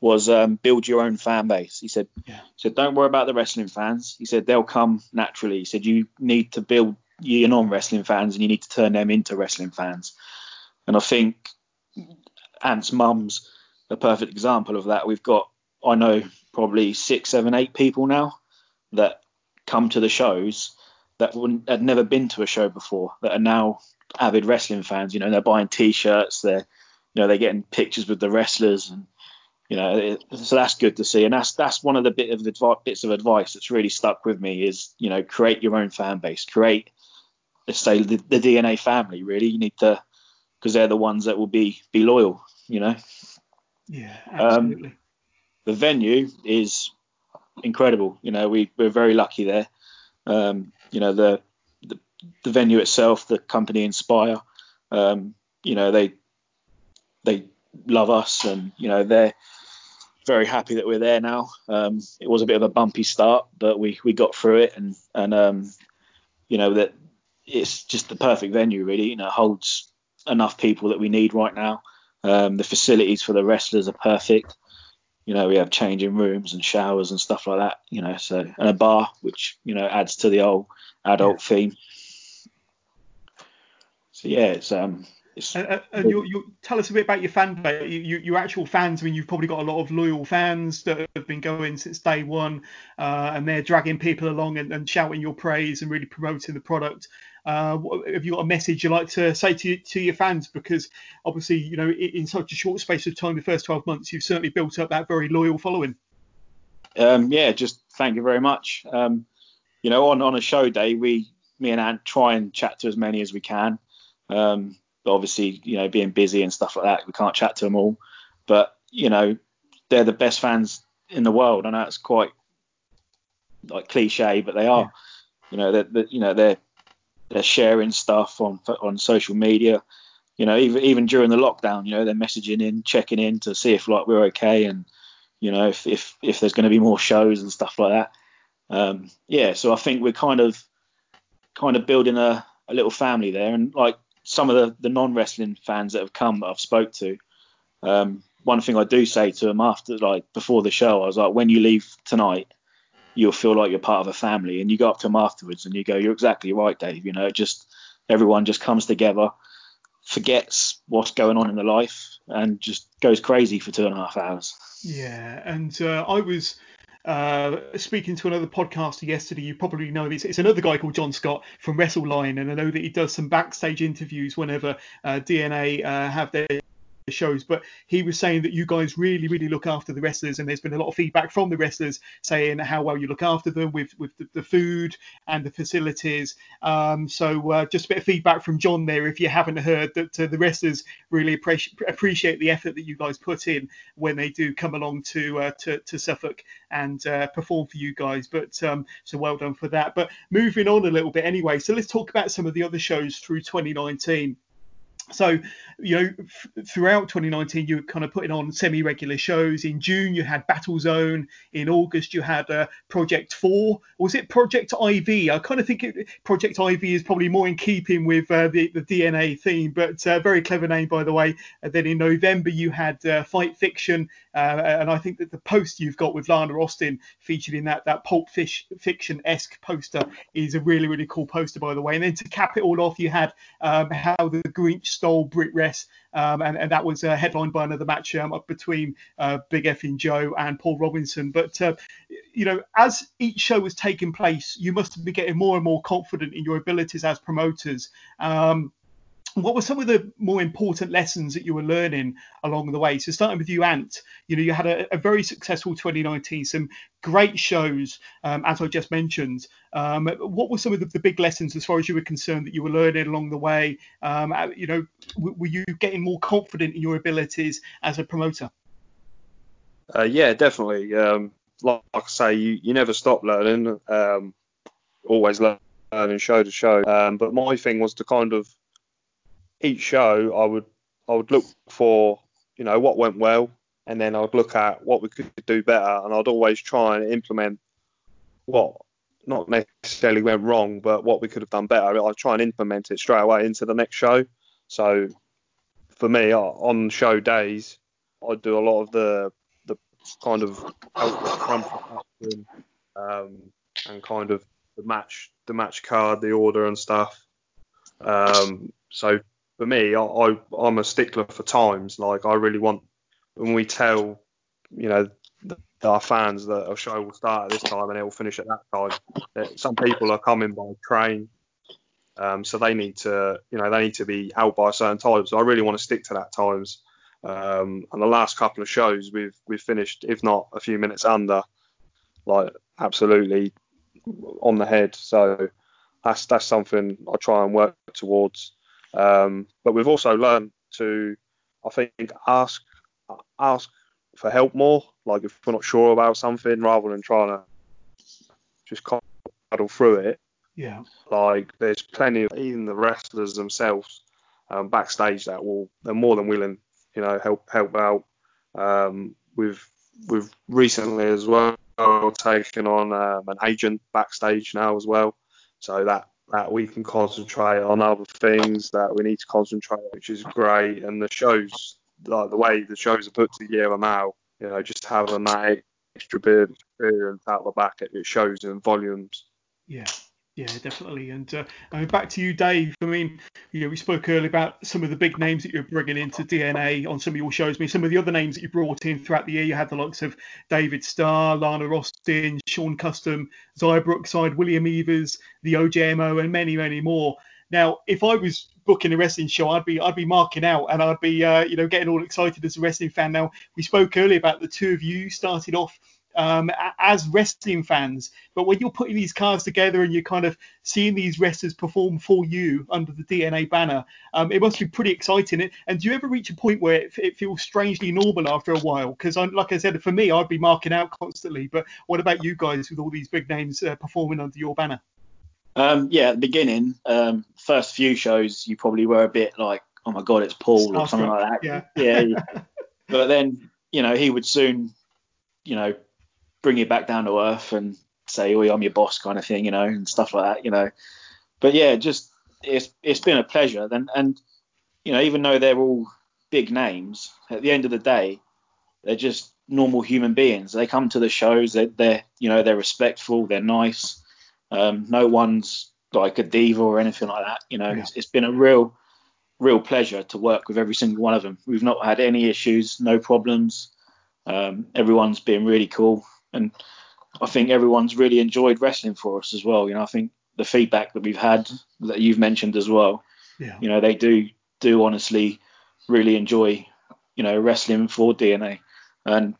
was um, build your own fan base. He said, Yeah. he said don't worry about the wrestling fans. He said they'll come naturally. He said you need to build your non-wrestling fans and you need to turn them into wrestling fans. And I think Ant's mum's a perfect example of that. We've got I know probably six, seven, eight people now that come to the shows that had never been to a show before that are now avid wrestling fans. You know, they're buying T-shirts, they're you know they're getting pictures with the wrestlers, and you know, it, so that's good to see. And that's that's one of the bit of advi- bits of advice that's really stuck with me is you know create your own fan base, create let's say the, the DNA family. Really, you need to because they're the ones that will be be loyal. You know, Yeah, Um, absolutely. the venue is incredible. You know, we we're very lucky there. Um, you know, the, the the venue itself, the company Inspire, um, you know, they they love us, and you know they're very happy that we're there now. Um, it was a bit of a bumpy start, but we we got through it, and and um, you know that it's just the perfect venue, really. You know, holds enough people that we need right now. Um, the facilities for the wrestlers are perfect you know, we have changing rooms and showers and stuff like that, you know, so and a bar which, you know, adds to the whole adult theme. So yeah, it's um it's And, and- and you, you tell us a bit about your fan base, you, you, your actual fans. I mean, you've probably got a lot of loyal fans that have been going since day one, uh, and they're dragging people along and, and shouting your praise and really promoting the product. Uh, have you got a message you'd like to say to to your fans? Because obviously, you know, in, in such a short space of time, the first 12 months, you've certainly built up that very loyal following. um yeah, just thank you very much. Um, you know, on on a show day we me and Ant try and chat to as many as we can. Um, but obviously, you know, being busy and stuff like that, we can't chat to them all. But you know, they're the best fans in the world. I know it's quite like cliche, but they are. Yeah. You know, they're, they're, you know they're they're sharing stuff on on social media. You know, even even during the lockdown, you know, they're messaging in, checking in to see if like we're okay, and you know, if if if there's going to be more shows and stuff like that. Um, yeah, so I think we're kind of kind of building a, a little family there, and like some of the, the non wrestling fans that have come that I've spoke to, um, one thing I do say to them after, like before the show, I was like, when you leave tonight, you'll feel like you're part of a family. And you go up to them afterwards and you go, you're exactly right, Dave. You know, just everyone just comes together, forgets what's going on in the life, and just goes crazy for two and a half hours. Yeah, and uh, I was uh, speaking to another podcaster yesterday, you probably know this. It's another guy called John Scott from WrestleLine, and I know that he does some backstage interviews whenever uh, DNA uh, have their shows, but he was saying that you guys really, really look after the wrestlers, and there's been a lot of feedback from the wrestlers saying how well you look after them with with the, the food and the facilities. Um, so uh, just a bit of feedback from John there, if you haven't heard that uh, the wrestlers really appreciate appreciate the effort that you guys put in when they do come along to uh, to, to, Suffolk and uh, perform for you guys. But um, so well done for that. But moving on a little bit anyway, so let's talk about some of the other shows through 2019. So, you know, f- throughout 2019, you were kind of putting on semi-regular shows. In June, you had Battle Zone. In August, you had uh, Project Four. Was it Project IV? I kind of think it, Project IV is probably more in keeping with uh, the, the DNA theme, but uh, very clever name, by the way. And then in November, you had uh, Fight Fiction, uh, and I think that the post you've got with Lana Austin featured in that that Pulp Fish, Fiction-esque poster is a really really cool poster, by the way. And then to cap it all off, you had um, how the Grinch stole Brit Rest, um, and, and, that was uh, headlined by another match um, between uh, Big Effing Joe and Paul Robinson. But uh, you know, as each show was taking place, you must be getting more and more confident in your abilities as promoters. Um, what were some of the more important lessons that you were learning along the way? So starting with you, Ant, you know you had a, a very successful 2019, some great shows, um, as I just mentioned. Um, what were some of the, the, big lessons, as far as you were concerned, that you were learning along the way? Um, uh, you know, w- were you getting more confident in your abilities as a promoter? Uh, yeah, definitely. Um, like, I say, you, you never stop learning. Um, always learning show to show. Um, but my thing was to kind of each show I would I would look for you know what went well, and then I'd look at what we could do better, and I'd always try and implement what not necessarily went wrong, but what we could have done better. I'd try and implement it straight away into the next show. So for me, on show days, I'd do a lot of the the kind of um, and kind of the match the match card, the order and stuff. Um, so for me, I, I I'm a stickler for times. Like I really want when we tell you know our fans that a show will start at this time and it will finish at that time. Some people are coming by train, um, so they need to, you know, they need to be out by a certain time. So I really want to stick to that times. Um, and the last couple of shows we've we've finished, if not a few minutes under, like absolutely on the head. So that's that's something I try and work towards. Um, but we've also learned to, I think, ask ask for help more. Like if we're not sure about something, rather than trying to just paddle through it. Yeah. Like there's plenty of even the wrestlers themselves um, backstage that will they're more than willing, you know, help help out. Um, we've we've recently as well taken on um, an agent backstage now as well, so that that we can concentrate on other things that we need to concentrate, which is great. And the shows, like the way the shows are put together now, you know, just having that extra bit of experience out the back, it shows in volumes. Yeah, yeah, definitely. And uh, I mean, back to you, Dave. I mean, you know, we spoke earlier about some of the big names that you're bringing into DNA on some of your shows. I mean, some of the other names that you brought in throughout the year, you had the likes of David Starr, Lana Austin, Sean Kustom, Xia Brookside, William Eaver, the OJMO, and many, many more. Now, if I was booking a wrestling show, I'd be I'd be marking out and I'd be uh, you know getting all excited as a wrestling fan. Now, we spoke earlier about the two of you started off um, as wrestling fans. But when you're putting these cards together and you're kind of seeing these wrestlers perform for you under the DNA banner, um, it must be pretty exciting. And do you ever reach a point where it, it feels strangely normal after a while? Because, like I said, for me, I'd be marking out constantly. But what about you guys with all these big names uh, performing under your banner? Um, yeah, at the beginning, um, first few shows, you probably were a bit like, oh my god, it's Paul or something like that. Yeah. yeah. but then, you know, he would soon, you know, bring you back down to earth and say, oh, I'm your boss kind of thing, you know, and stuff like that, you know. But yeah, just it's it's been a pleasure. And and you know, even though they're all big names, at the end of the day, they're just normal human beings. They come to the shows, they're, they're you know, they're respectful, they're nice. Um, no one's like a diva or anything like that. You know, yeah. it's, it's been a real real pleasure to work with every single one of them. We've not had any issues, no problems. Um, everyone's been really cool, and I think everyone's really enjoyed wrestling for us as well. You know, I think the feedback that we've had that you've mentioned as well. Yeah. You know, they do do honestly really enjoy you know wrestling for DNA, and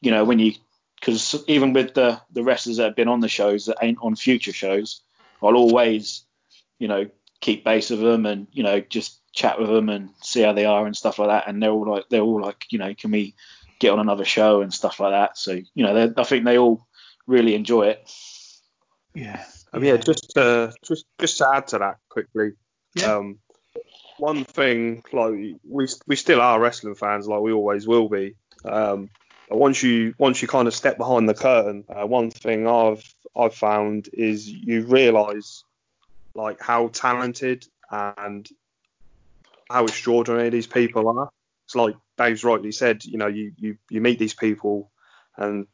you know when you because even with the the wrestlers that have been on the shows that ain't on future shows, I'll always you know keep base with them and you know just chat with them and see how they are and stuff like that. And they're all like, they're all like, you know, can we get on another show and stuff like that. So you know, I think they all really enjoy it. Yeah. Um, yeah, just uh, just just to add to that quickly. Yeah. Um, one thing, like we we still are wrestling fans, like we always will be. Um, once you once you kind of step behind the curtain, uh, one thing I've I've found is you realise like how talented and how extraordinary these people are. It's like Dave's rightly said, you know, you, you, you meet these people and,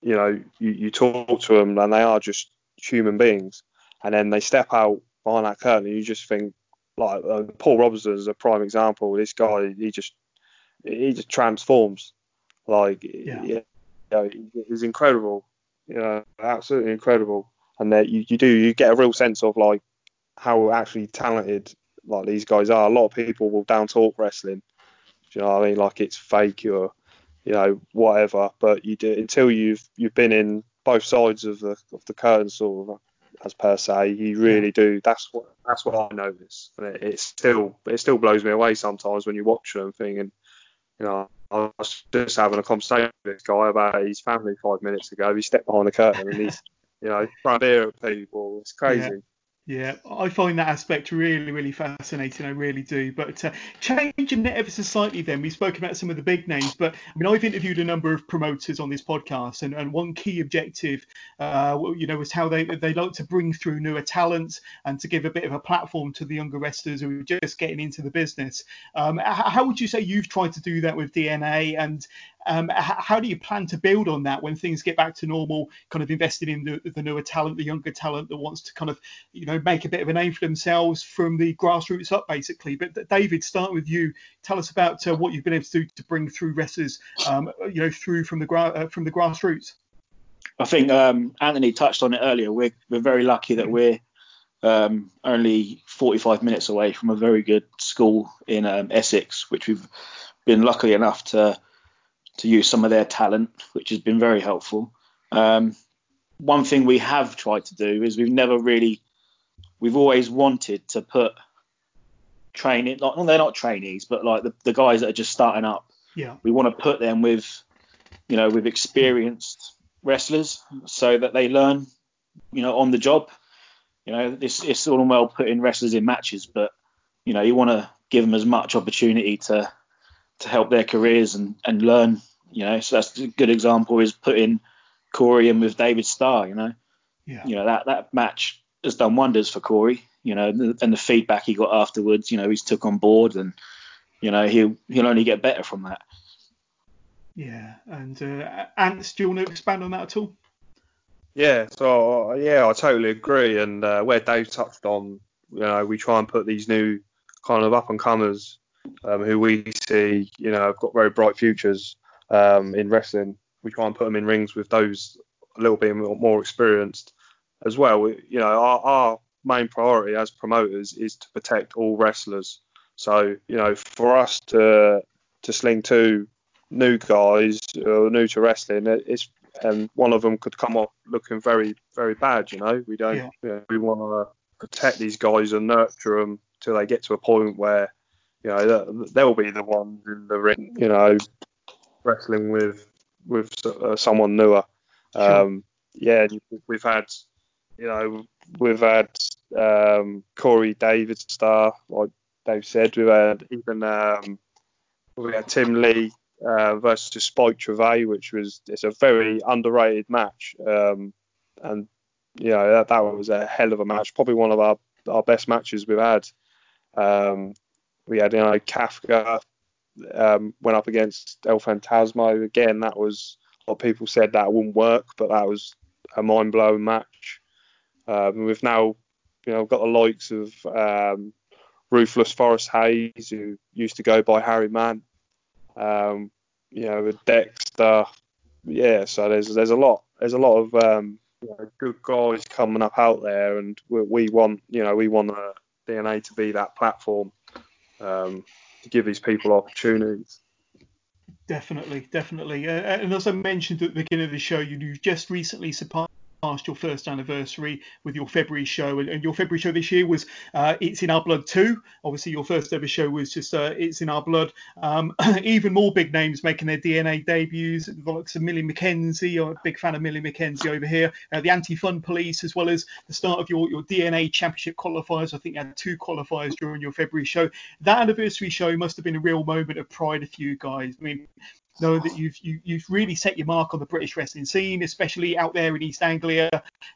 you know, you, you talk to them and they are just human beings. And then they step out behind that curtain and you just think, like, uh, Paul Robinson is a prime example. This guy, he just, he just transforms. Like, yeah, you know, he's incredible. You know, absolutely incredible. And that you, you do, you get a real sense of like how actually talented like these guys are. A lot of people will down talk wrestling. Do you know what I mean? Like it's fake or you know whatever. But you do until you've you've been in both sides of the of the curtain, sort of as per se. You really do. That's what that's what I notice, and it, it still it still blows me away sometimes when you watch them thinking, you know. I was just having a conversation with this guy about his family five minutes ago. He stepped behind the curtain and he's, you know, throwing beer at people. It's crazy. Yeah. I find that aspect really, really fascinating. I really do. But uh, changing it ever so slightly, then we spoke about some of the big names, but I mean, I've interviewed a number of promoters on this podcast, and, and one key objective, uh, you know, was how they they like to bring through newer talents and to give a bit of a platform to the younger wrestlers who are just getting into the business. Um, how would you say you've tried to do that with DNA, and um, how do you plan to build on that when things get back to normal? Kind of investing in the, the newer talent, the younger talent that wants to kind of, you know, make a bit of a name for themselves from the grassroots up, basically. But David, start with you. Tell us about uh, what you've been able to do to bring through wrestlers, um, you know, through from the gra- uh, from the grassroots. I think um, Anthony touched on it earlier. We're we're very lucky that we're um, only 45 minutes away from a very good school in um, Essex, which we've been lucky enough to to use some of their talent, which has been very helpful. Um, one thing we have tried to do is we've never really, we've always wanted to put training, like, well, they're not trainees, but like the, the guys that are just starting up. Yeah. We want to put them with, you know, with experienced wrestlers so that they learn, you know, on the job. You know, it's, it's all well putting wrestlers in matches, but, you know, you want to give them as much opportunity to to help their careers and, and learn. You know, so that's a good example is putting Corey in with David Starr. You know, yeah. you know that that match has done wonders for Corey. You know, and the feedback he got afterwards. You know, he's took on board, and you know he'll he'll only get better from that. Yeah, and uh, Ants, do you want to expand on that at all? Yeah, so yeah, I totally agree. And uh, where Dave touched on, you know, we try and put these new kind of up and comers um, who we see, you know, have got very bright futures um, in wrestling. We try and put them in rings with those a little bit more experienced as well. We, you know, our, our main priority as promoters is to protect all wrestlers. So, you know, for us to to sling two new guys or new to wrestling, it's and one of them could come off looking very very bad. You know, we don't. Yeah. You know, we want to protect these guys and nurture them till they get to a point where you know they'll be the ones in the ring. You know, wrestling with with uh, someone newer. Sure. Um, yeah, we've had you know we've had um, Corey David Starr, like Dave said. We've had even um, we had Tim Lee uh, versus Spike Trivet, which was it's a very underrated match. Um, and you know that, that was a hell of a match, probably one of our, our best matches we've had. Um, we had you know Kafka um, went up against El Phantasmo again. That was of people said that wouldn't work, but that was a mind blowing match. Um, we've now you know got the likes of um, Ruthless Forrest Hayes, who used to go by Harry Mann. Um, you know, Dexter. Yeah, so there's there's a lot there's a lot of um, you know, good guys coming up out there, and we, we want you know we want uh, DNA to be that platform um, to give these people opportunities. Definitely, definitely. Uh, and as I mentioned at the beginning of the show, you you just recently surpassed your first anniversary with your February show, and, and your February show this year was uh, "It's in Our Blood" too. Obviously, your first ever show was just uh, "It's in Our Blood." Um, even more big names making their DNA debuts, the likes of Millie McKenzie. I'm a big fan of Millie McKenzie over here. Uh, the Anti-Fun Police, as well as the start of your your DNA Championship qualifiers. I think you had two qualifiers during your February show. That anniversary show must have been a real moment of pride for you guys. I mean, know that you've you, you've really set your mark on the British wrestling scene, especially out there in East Anglia,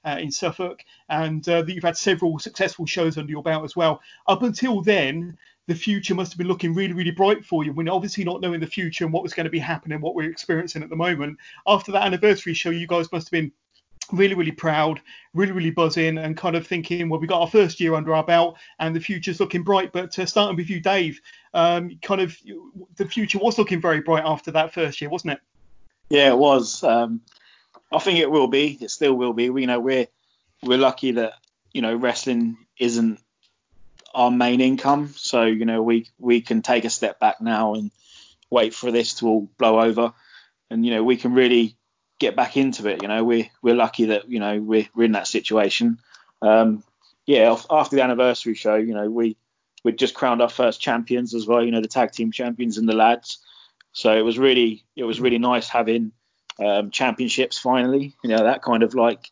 uh, in Suffolk, and uh, that you've had several successful shows under your belt as well. Up until then, the future must have been looking really, really bright for you. When obviously not knowing the future and what was going to be happening, what we're experiencing at the moment. After that anniversary show, you guys must have been really, really proud, really, really buzzing, and kind of thinking, well, we got our first year under our belt, and the future's looking bright. But uh, starting with you, Dave, um, kind of the future was looking very bright after that first year, wasn't it? Yeah, it was. Um, I think it will be. It still will be. We you know we're we're lucky that you know wrestling isn't our main income, so you know we we can take a step back now and wait for this to all blow over, and you know we can really get back into it. You know, we're we're lucky that you know we're, we're in that situation. Um, yeah, after the anniversary show, you know, we we just crowned our first champions as well. You know, the tag team champions and the lads. So it was really it was really nice having um, championships finally. You know, that kind of like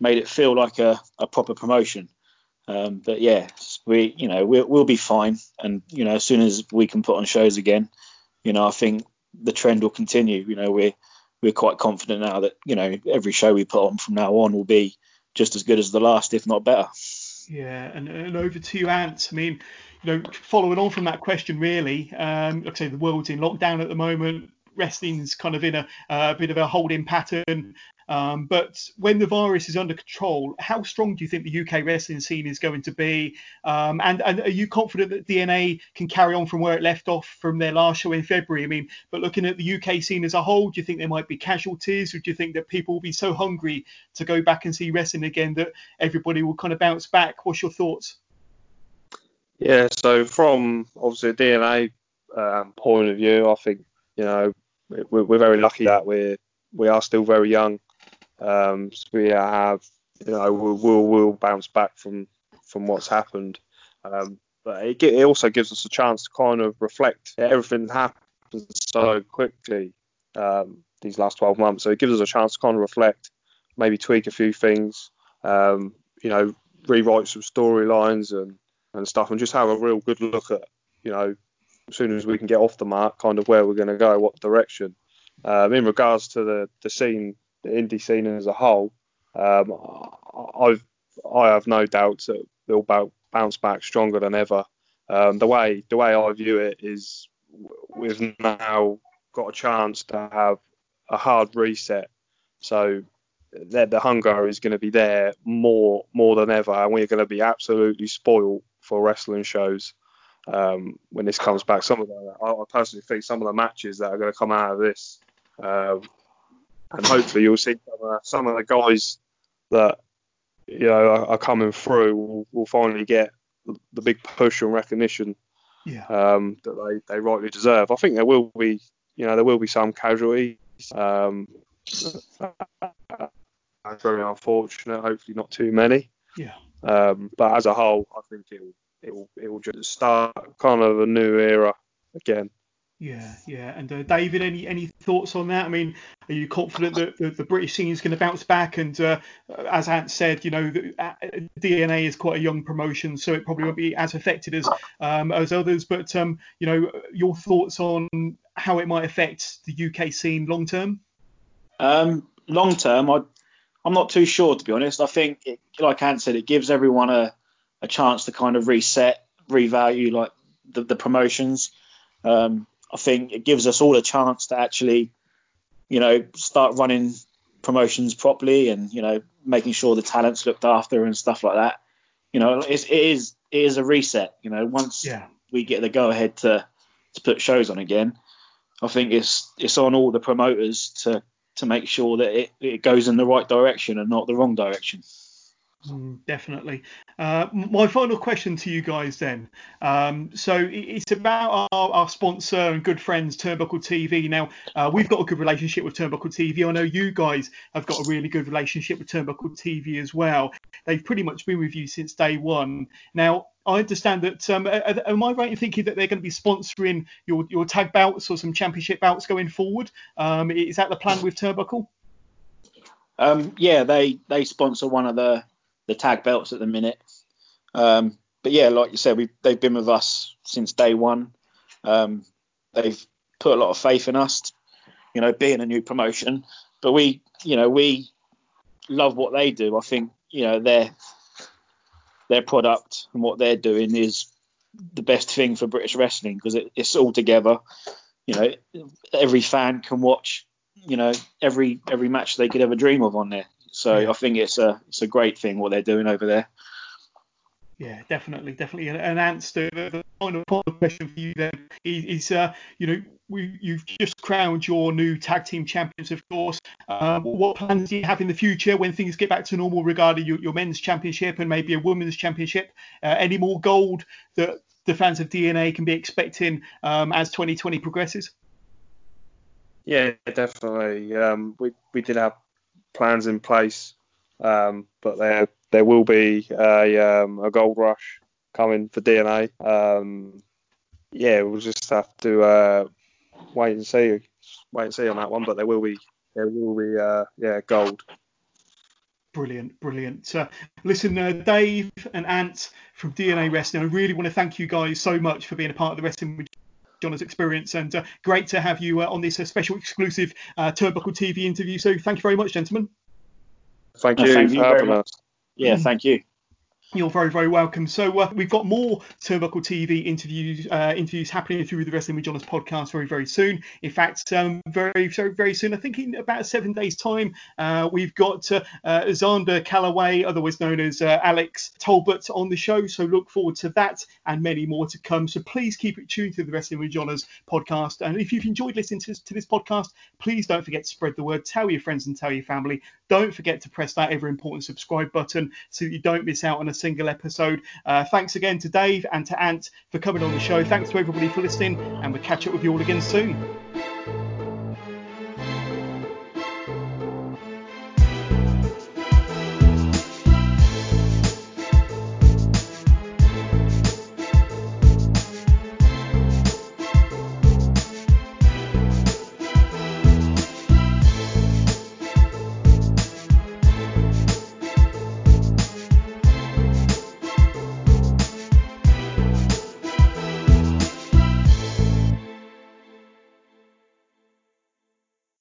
made it feel like a, a proper promotion. Um, but yeah, we you know we'll, we'll be fine, and you know as soon as we can put on shows again, you know I think the trend will continue. You know we're we're quite confident now that you know every show we put on from now on will be just as good as the last, if not better. Yeah, and, and over to you, Ant. I mean, you know, following on from that question, really, um, like I say, the world's in lockdown at the moment. Wrestling's kind of in a, a bit of a holding pattern. Um, but when the virus is under control, how strong do you think the UK wrestling scene is going to be? Um, and, and are you confident that DNA can carry on from where it left off from their last show in February? I mean, but looking at the UK scene as a whole, do you think there might be casualties, or do you think that people will be so hungry to go back and see wrestling again that everybody will kind of bounce back? What's your thoughts? Yeah, so from obviously a DNA um, point of view, I think you know we're, we're very lucky that we're we are still very young. Um, so we have, you know, we'll, we'll, we'll bounce back from from what's happened. Um, but it, it, also gives us a chance to kind of reflect. Everything happens so quickly um, these last 12 months, so it gives us a chance to kind of reflect, maybe tweak a few things, um, you know, rewrite some storylines and, and stuff, and just have a real good look at, you know, as soon as we can get off the mark, kind of where we're going to go, what direction. Um, in regards to the, the scene the indie scene as a whole, um, I've I have no doubts that they'll bounce back stronger than ever. Um, the way the way I view it is we've now got a chance to have a hard reset, so the hunger is going to be there more more than ever, and we're going to be absolutely spoiled for wrestling shows um, when this comes back. Some of the I personally think some of the matches that are going to come out of this um, and hopefully you'll see some, uh, some of the guys that you know are, are coming through will, will, finally get the big push and recognition yeah. um, that they, they rightly deserve. I think there will be you know there will be some casualties. Um, That's very unfortunate. Hopefully, not too many. Yeah. Um, but as a whole, I think it will it will it will just start kind of a new era again. Yeah, yeah. And uh, David, any any thoughts on that? I mean, are you confident that the, the British scene is going to bounce back? And uh, as Ant said, you know, the, uh, DNA is quite a young promotion, so it probably won't be as affected as um, as others. But um, you know, your thoughts on how it might affect the UK scene long term? Um, long term, I I'm not too sure to be honest. I think, it, like Ant said, it gives everyone a a chance to kind of reset, revalue like the, the promotions. Um, I think it gives us all a chance to actually, you know, start running promotions properly and you know making sure the talent's looked after and stuff like that. You know, it's, it is it is a reset. You know, once Yeah. we get the go ahead to to put shows on again, I think it's it's on all the promoters to to make sure that it, it goes in the right direction and not the wrong direction. Mm, definitely. Uh, my final question to you guys then. Um, so it's about our, our sponsor and good friends, Turnbuckle TV. Now, uh, we've got a good relationship with Turnbuckle TV. I know you guys have got a really good relationship with Turnbuckle TV as well. They've pretty much been with you since day one. Now, I understand that. Um, am I right in thinking that they're going to be sponsoring your, your tag bouts or some championship bouts going forward? Um, is that the plan with Turnbuckle? Um, yeah, they they sponsor one of the the tag belts at the minute. Um, but yeah, like you said, we they've been with us since day one. Um, they've put a lot of faith in us, you know, being a new promotion. But we, you know, we love what they do. I think, you know, their their product and what they're doing is the best thing for British wrestling because it, it's all together. You know, every fan can watch, you know, every every match they could ever dream of on there. So Yeah. I think it's a it's a great thing what they're doing over there. Yeah, definitely, definitely. And, and answer the, the final, final question for you then is, is uh, you know, we, you've just crowned your new tag team champions, of course. Um, what plans do you have in the future when things get back to normal regarding your, your men's championship and maybe a women's championship? Uh, any more gold that the fans of DNA can be expecting um, as 2020 progresses? Yeah, definitely. Um, we we did have plans in place, um, but there there will be a um, a gold rush coming for DNA. Um, yeah, we'll just have to uh, wait and see, wait and see on that one. But there will be there will be uh, yeah gold. Brilliant, brilliant. Uh, listen, uh, Dave and Ant from DNA Wrestling, I really want to thank you guys so much for being a part of the Wrestling with Johners experience, and uh, great to have you uh, on this uh, special exclusive uh, Turnbuckle TV interview. So thank you very much, gentlemen. Thank No, you thank you for very having much. us. Yeah, thank you. You're very, very welcome. So uh, we've got more Turnbuckle TV interviews uh, interviews happening through the Wrestling with Johners podcast very, very soon. In fact, um, very, very, very soon. I think in about seven days' time, uh, we've got uh, uh, Xander Calloway, otherwise known as uh, Alex Talbot, on the show. So look forward to that and many more to come. So please keep it tuned to the Wrestling with Johners podcast. And if you've enjoyed listening to this, to this podcast, please don't forget to spread the word. Tell your friends and tell your family. Don't forget to press that ever important subscribe button so you don't miss out on a single episode. Uh, thanks again to Dave and to Ant for coming on the show. Thanks to everybody for listening, and we'll catch up with you all again soon.